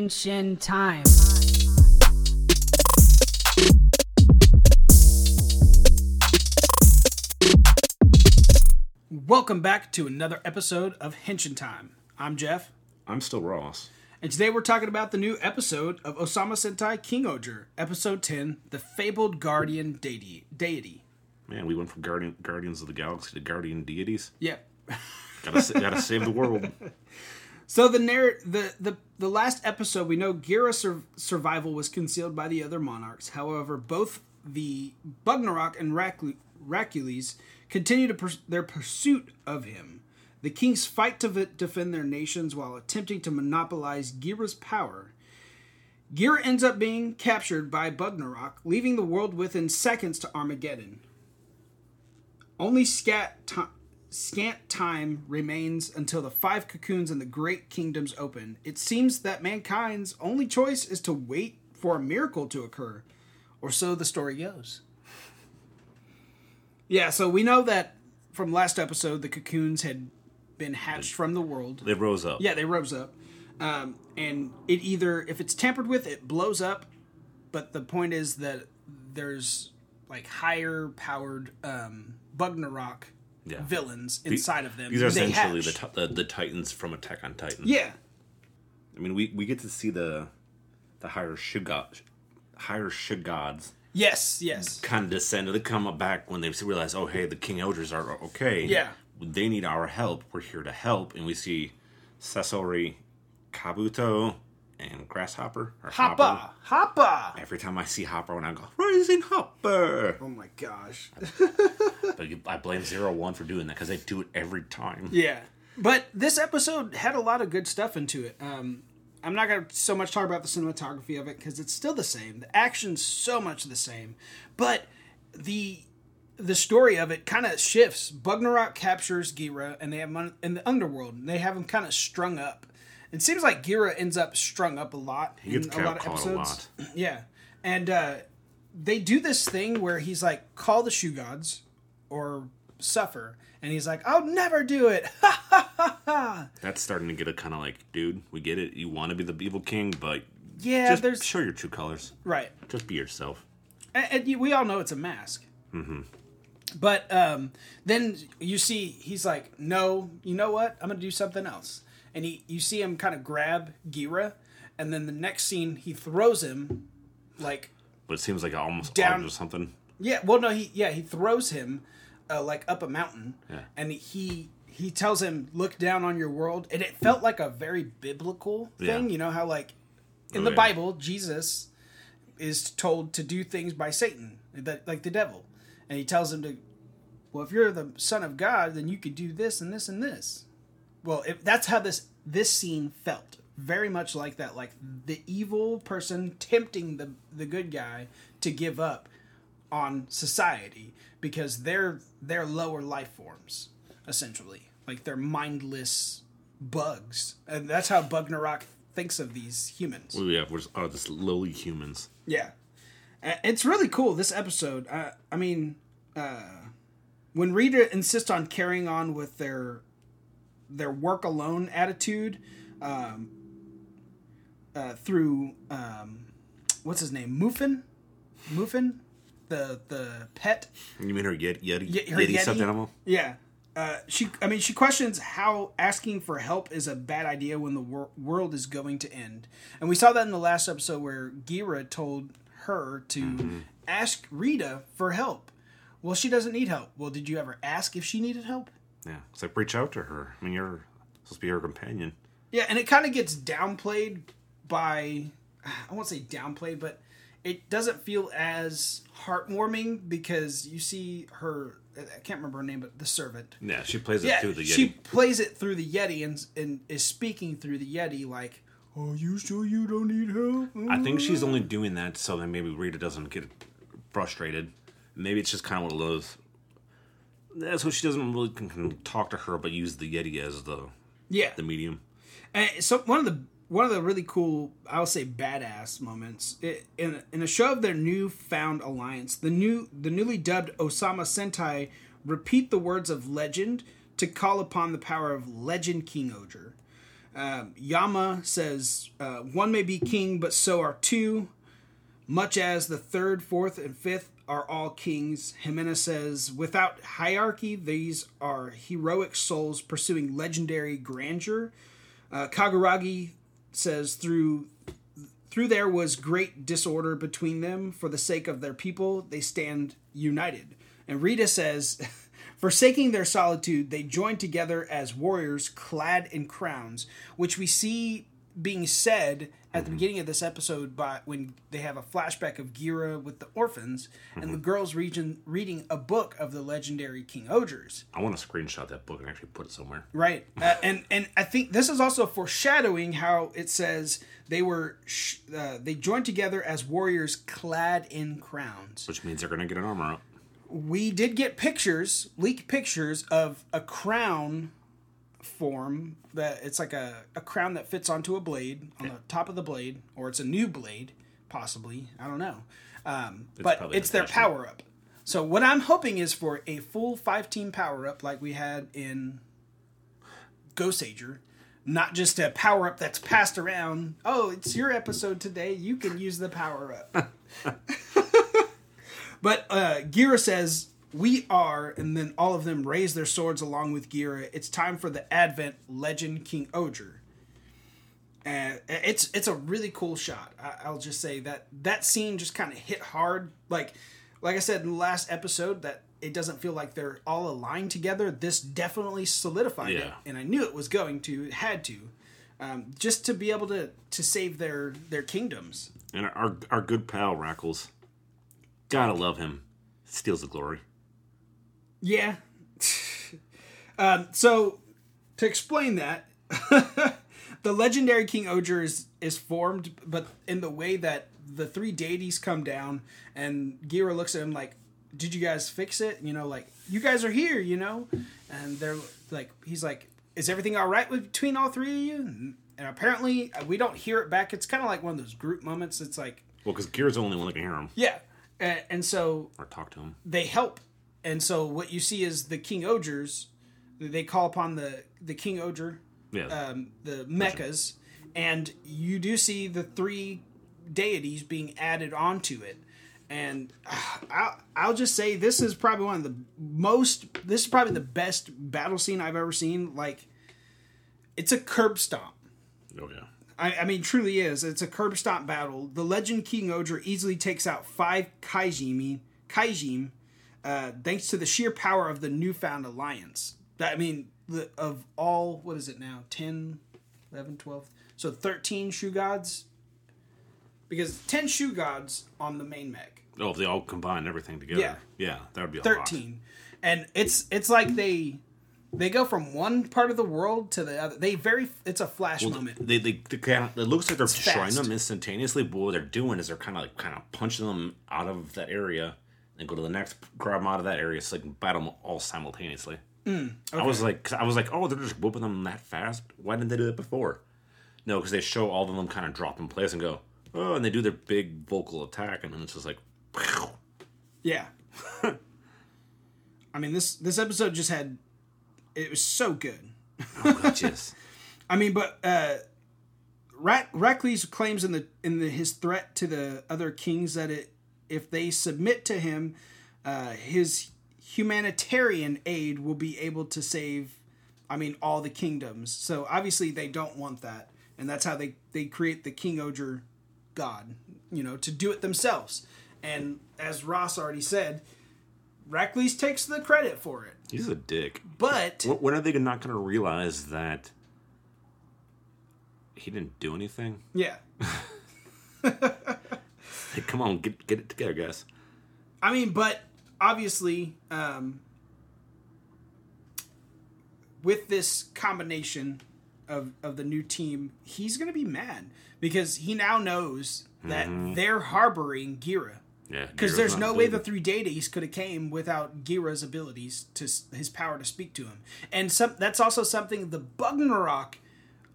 Henshin time. Welcome back to another episode of Henshin Time. I'm Jeff, I'm still Ross. and today we're talking about the new episode of Ohsama Sentai King Ohger, episode 10, The Fabled Guardian Deity. deity. Man, we went from Guardian, Guardians of the Galaxy to Guardian Deities. Yeah. Gotta, gotta save the world. So the narr- the, the the last episode, we know Gira's sur- survival was concealed by the other monarchs. However, both the Bugnarok and Racu- Racules continue to pers- their pursuit of him. The kings fight to v- defend their nations while attempting to monopolize Gira's power. Gira ends up being captured by Bugnarok, leaving the world within seconds to Armageddon. Only scat ti- scant time remains until the five cocoons and the great kingdoms open. It seems that mankind's only choice is to wait for a miracle to occur, or so the story goes. Yeah, so we know that from last episode, the cocoons had been hatched from the world. They rose up. Yeah, they rose up. Um, and it either, if it's tampered with, it blows up. But the point is that there's like higher powered um, Bugnarok Yeah. villains The- inside of them. These are essentially the, ti- the the Titans from Attack on Titan. yeah, I mean, we, we get to see the the higher Shugod, higher Shugods yes, yes, kind of descend. They come back when they realize, oh, hey, the King Elders are okay. Yeah. They need our help. We're here to help. And we see Sasori, Kabuto, and Grasshopper. Or Hoppa, Hoppa. Every time I see Hopper, when I go, Rising Hopper. Oh my gosh. But you- I blame Zero One for doing that because they do it every time. Yeah. But this episode had a lot of good stuff into it. Um, I'm not going to so much talk about the cinematography of it because it's still the same. The action's so much the same. But the the story of it kind of shifts. Bugnarok captures Gira and they have him in the underworld. And they have him kind of strung up. It seems like Gira ends up strung up a lot He gets in a lot of episodes. Yeah. And uh, they do this thing where he's like, call the Shugods or suffer. And he's like, I'll never do it. That's starting to get a kind of like, dude, we get it. You want to be the evil king, but yeah, just there's. show your true colors. Right. Just be yourself. And, and we all know it's a mask. Mm-hmm. But um, then you see he's like, no, you know what? I'm gonna do something else. And he, you see him kind of grab Gira, and then the next scene he throws him, like, But it seems like almost Down- or something. Yeah, well, no, he, yeah, he throws him, uh, like up a mountain, Yeah. and he he tells him, look down on your world, and it felt like a very biblical thing. Yeah. You know how like in Oh, the yeah. Bible, Jesus is told to do things by Satan, that like the devil, and he tells him to, well, if you're the son of God, then you could do this and this and this. Well, if that's how this this scene felt, very much like that, like the evil person tempting the the good guy to give up on society because they're they're lower life forms essentially, like they're mindless bugs, and that's how Bugnarok thinks of these humans. Oh yeah, we're just, oh, just lowly humans. Yeah, it's really cool. This episode. Uh, I mean, uh, when Rita insists on carrying on with their their work alone attitude, um, uh, through um, what's his name, Mofun, Mofun, the the pet. You mean her Yeti, Yeti, Ye- her Yeti, Yeti? stuffed animal? Yeah. Uh, she, I mean, she questions how asking for help is a bad idea when the wor- world is going to end, and we saw that in the last episode where Gira told her to Mm-hmm. ask Rita for help. Well, she doesn't need help. Well, did you ever ask if she needed help? Yeah, it's like reach out to her. I mean, you're supposed to be her companion. Yeah, and it kind of gets downplayed by I won't say downplayed, but it doesn't feel as heartwarming because you see her. I can't remember her name, but the servant. Yeah, she plays it Yeah, through the Yeti. she plays it through the Yeti and and is speaking through the Yeti like, "Are you sure you don't need help?" I think she's only doing that so that maybe Rita doesn't get frustrated. Maybe it's just kind of one of those. That's what she doesn't really can, can talk to her, but use the Yeti as the yeah. the medium. And so one of the one of the really cool, I would say, badass moments i- in in a show of their newfound alliance, the new the newly dubbed Ohsama Sentai repeat the words of legend to call upon the power of Legend King Ohger. Um, Yama says, uh, One may be king, but so are two, much as the third, fourth, and fifth are all kings. Jimena says, Without hierarchy, these are heroic souls pursuing legendary grandeur. Uh, Kaguragi says, Through through there was great disorder between them for the sake of their people. They stand united. And rita says forsaking their solitude they joined together as warriors clad in crowns which we see being said at the beginning of this episode by when they have a flashback of Gira with the orphans and the girls region reading a book of the legendary King Ohgers. I want to screenshot that book and actually put it somewhere. Right, uh, and and I think this is also foreshadowing how it says they were sh- uh, they joined together as warriors clad in crowns. Which means they're going to get an armor up. We did get pictures, leak pictures of a crown form that it's like a, a crown that fits onto a blade on the top of the blade, or it's a new blade, possibly. I don't know. Um, but it's their power up. So what I'm hoping is for a full five team power up like we had in Goseiger, not just a power up that's passed around. Oh, it's your episode today. You can use the power up. but uh, Gira says, We are, and then all of them raise their swords along with Gira. It's time for the Advent Legend King Ohger. And it's it's a really cool shot. I, I'll just say that that scene just kind of hit hard. Like like I said in the last episode, that it doesn't feel like they're all aligned together. This definitely solidified it, and I knew it was going to, it had to, um, just to be able to to save their their kingdoms. And our our good pal Racules, gotta love him. Steals the glory. Yeah. um, so to explain that, the legendary King Ohger is, is formed, but in the way that the three deities come down, and Gira looks at him like, "Did you guys fix it? You know, like you guys are here, you know." And they're like, he's like, "Is everything all right with, between all three of you?" And, and apparently, uh, we don't hear it back. It's kind of like one of those group moments. It's like, Well, because Gear's the only one that can hear him yeah, and, and so or talk to him. they help and so what you see is the king ohgers they call upon the the king ohger Yeah. um, the mechas and you do see the three deities being added onto it and uh, I'll, I'll just say this is probably one of the most this is probably the best battle scene i've ever seen like it's a curb stomp oh yeah. I, I mean, truly is. It's a curb stomp battle. The legend King Ohger easily takes out five Kaijimi, Kaijim, uh, thanks to the sheer power of the newfound alliance. That I mean, the, of all, what is it now? 10, 11, 12? So 13 Shugods? Because 10 Shugods on the main mech. Oh, if they all combine everything together. Yeah. Yeah, that would be a lot. 13. And it's it's like they they go from one part of the world to the other. They very it's a flash moment. They, they, they kind of, it looks like they're destroying fast. them instantaneously, but what they're doing is they're kind of like kind of punching them out of that area and go to the next, grab them out of that area, so they can battle them all simultaneously. Mm, I was like, 'cause I was like, oh, they're just whooping them that fast. Why didn't they do that before? No, because they show all of them kind of drop in place and go, oh, and they do their big vocal attack, and then it's just like, Yeah. I mean this this episode just had it was so good. oh, gotchas. I mean, but uh Rat- Racules' claims in the in the his threat to the other kings that it if they submit to him, uh, his humanitarian aid will be able to save. I mean, all the kingdoms. So obviously they don't want that, and that's how they they create the King Ohger god. You know, to do it themselves. And as Ross already said, Racules takes the credit for it. He's a dick. But When are they not going to realize that he didn't do anything? yeah, Hey, come on, get get it together, guys. I mean, but obviously, um, with this combination of of the new team, he's going to be mad because he now knows that they're harboring Gira. Yeah, Because there's no way the three deities could have came without Gira's abilities to his power to speak to him, and some that's also something the Bugnarok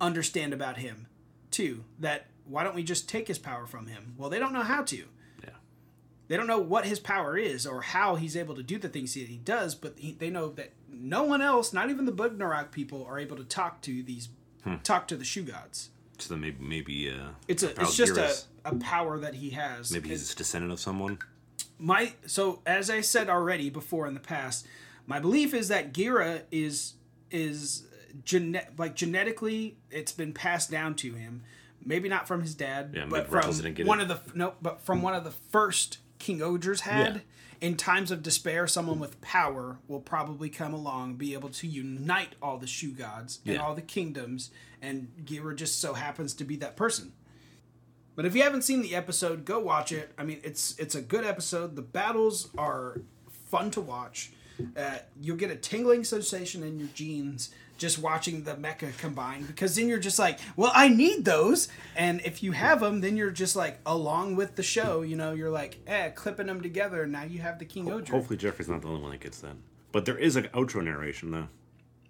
understand about him too. That why don't we just take his power from him? Well, they don't know how to. Yeah. They don't know what his power is or how he's able to do the things that he does, but he, they know that no one else, not even the Bugnarok people, are able to talk to these talk to the Shugods. So then maybe maybe uh, It's a it's just a, a power that he has. maybe he's a descendant of someone. my so as I said already before in the past, my belief is that Gira is is gene- like genetically it's been passed down to him. Maybe not from his dad, Yeah, but from one it. of the no, but from one of the first King Ohgers had. Yeah. In times of despair, someone with power will probably come along, be able to unite all the Shugods and Yeah. all the kingdoms, and Gira just so happens to be that person. But if you haven't seen the episode, go watch it. I mean, it's it's a good episode. The battles are fun to watch. Uh, you'll get a tingling sensation in your jeans just watching the mecha combine because then you're just like, well, I need those. And if you have them, then you're just like along with the show. You know, you're like, eh, clipping them together. And now you have the King Ohger. Hopefully Jeffrey's not the only one that gets that. But there is an outro narration though.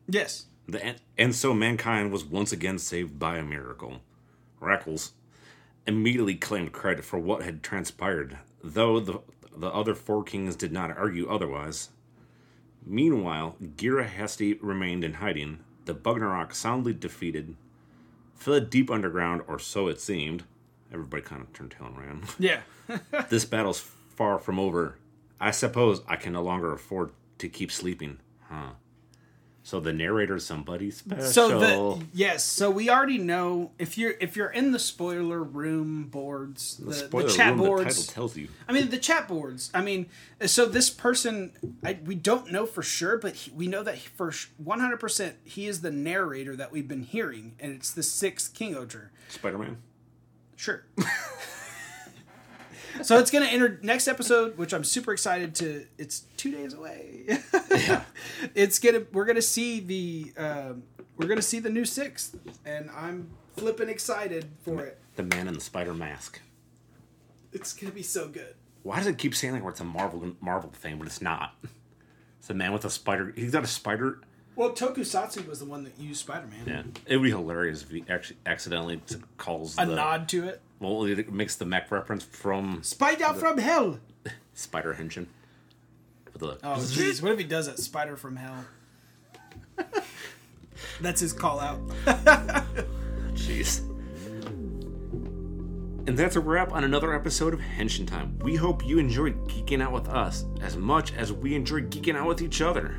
Yes. The, and so mankind was once again saved by a miracle. Racules immediately claimed credit for what had transpired, though the the other four kings did not argue otherwise. Meanwhile, Gira Hastie remained in hiding. The Bugnarok soundly defeated, fled deep underground, or so it seemed. Everybody kind of turned tail and ran. Yeah. this battle's far from over. I suppose I can no longer afford to keep sleeping, huh? So the narrator's somebody special. So the yes, so we already know if you're if you're in the spoiler room boards, the, the, Spoiler chat room, the boards. title tells you. I mean, the chat boards. I mean, so this person, I, we don't know for sure, but he, we know that he- for one hundred percent he is the narrator that we've been hearing, and it's the sixth King Ohger. Spider-Man. Sure. so it's gonna enter next episode, which I'm super excited to. It's two days away. It's gonna we're gonna see the um, we're gonna see the new sixth, and I'm flipping excited for it. The man in the spider mask. It's gonna be so good. Why does it keep saying like it's a Marvel Marvel thing, but it's not? It's a man with a spider. He's got a spider. Well, Tokusatsu was the one that used Spider Man. Yeah, it would be hilarious if he actually accidentally t- calls A the, nod to it. Well, it makes the mech reference from Spider from hell. Spider Henshin. The, Oh jeez, what if he does that? Spider from hell. That's his call out. Jeez. And that's a wrap on another episode of Henshin Time. We hope you enjoyed geeking out with us as much as we enjoyed geeking out with each other.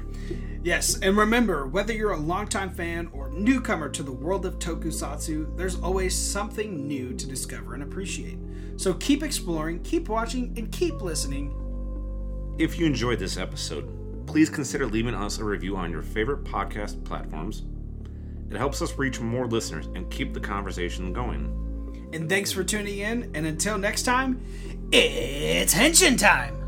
Yes, and remember, whether you're a longtime fan or newcomer to the world of tokusatsu, there's always something new to discover and appreciate. So keep exploring, keep watching, and keep listening. If you enjoyed this episode, please consider leaving us a review on your favorite podcast platforms. It helps us reach more listeners and keep the conversation going. And thanks for tuning in, and until next time, it's Henshin time!